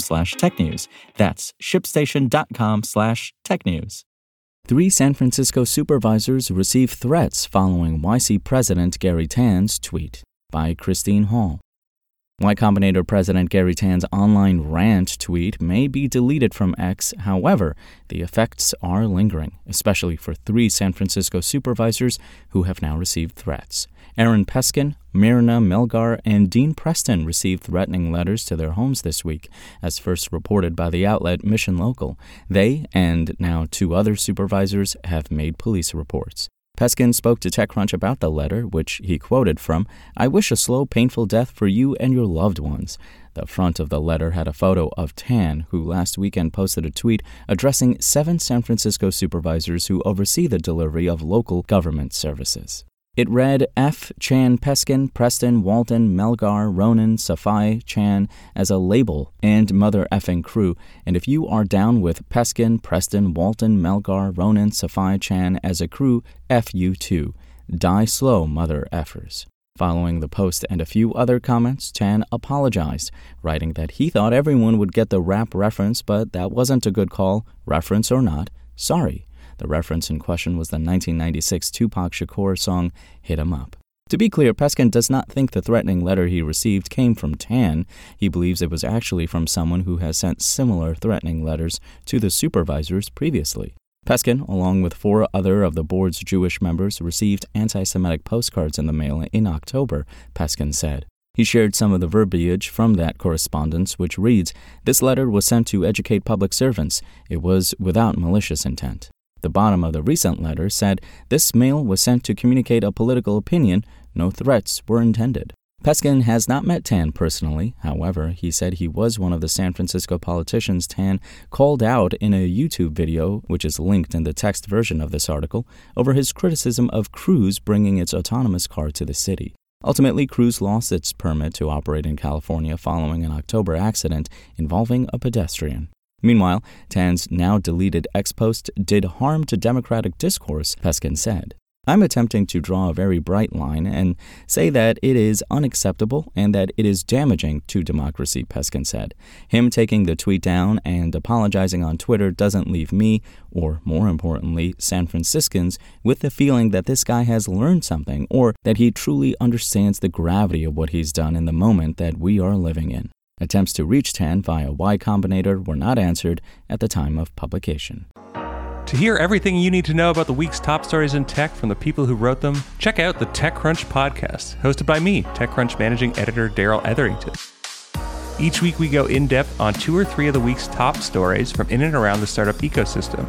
slash technews. That's shipstation.com slash technews. Three San Francisco supervisors receive threats following YC President Garry Tan's tweet by Christine Hall. Y Combinator President Garry Tan's online rant tweet may be deleted from X. However, the effects are lingering, especially for three San Francisco supervisors who have now received threats. Aaron Peskin, Myrna Melgar, and Dean Preston received threatening letters to their homes this week, as first reported by the outlet Mission Local. They, and now two other supervisors, have made police reports. Peskin spoke to TechCrunch about the letter, which he quoted from I wish a slow, painful death for you and your loved ones. The front of the letter had a photo of Tan, who last weekend posted a tweet addressing seven San Francisco supervisors who oversee the delivery of local government services. It read F. Chan Peskin, Preston, Walton, Melgar, Ronen, Safai, Chan as a label and mother effing crew. And if you are down with Peskin, Preston, Walton, Melgar, Ronen, Safai, Chan as a crew, F you too. Die slow, mother effers. Following the post and a few other comments, Chan apologized, writing that he thought everyone would get the rap reference, but that wasn't a good call, reference or not. Sorry. The reference in question was the 1996 Tupac Shakur song Hit 'em Up. To be clear, Peskin does not think the threatening letter he received came from Tan. He believes it was actually from someone who has sent similar threatening letters to the supervisors previously. Peskin, along with four other of the board's Jewish members, received anti Semitic postcards in the mail in October, Peskin said. He shared some of the verbiage from that correspondence, which reads This letter was sent to educate public servants. It was without malicious intent. The bottom of the recent letter said this mail was sent to communicate a political opinion. No threats were intended. Peskin has not met Tan personally. However, he said he was one of the San Francisco politicians Tan called out in a YouTube video, which is linked in the text version of this article, over his criticism of Cruise bringing its autonomous car to the city. Ultimately, Cruise lost its permit to operate in California following an October accident involving a pedestrian. Meanwhile, Tan's now deleted X post did harm to democratic discourse, Peskin said. I'm attempting to draw a very bright line and say that it is unacceptable and that it is damaging to democracy, Peskin said. Him taking the tweet down and apologizing on Twitter doesn't leave me, or more importantly, San Franciscans, with the feeling that this guy has learned something or that he truly understands the gravity of what he's done in the moment that we are living in. Attempts to reach Tan via Y Combinator were not answered at the time of publication. To hear everything you need to know about the week's top stories in tech from the people who wrote them, check out the TechCrunch podcast, hosted by me, TechCrunch managing editor Darrell Etherington. Each week, we go in depth on two or three of the week's top stories from in and around the startup ecosystem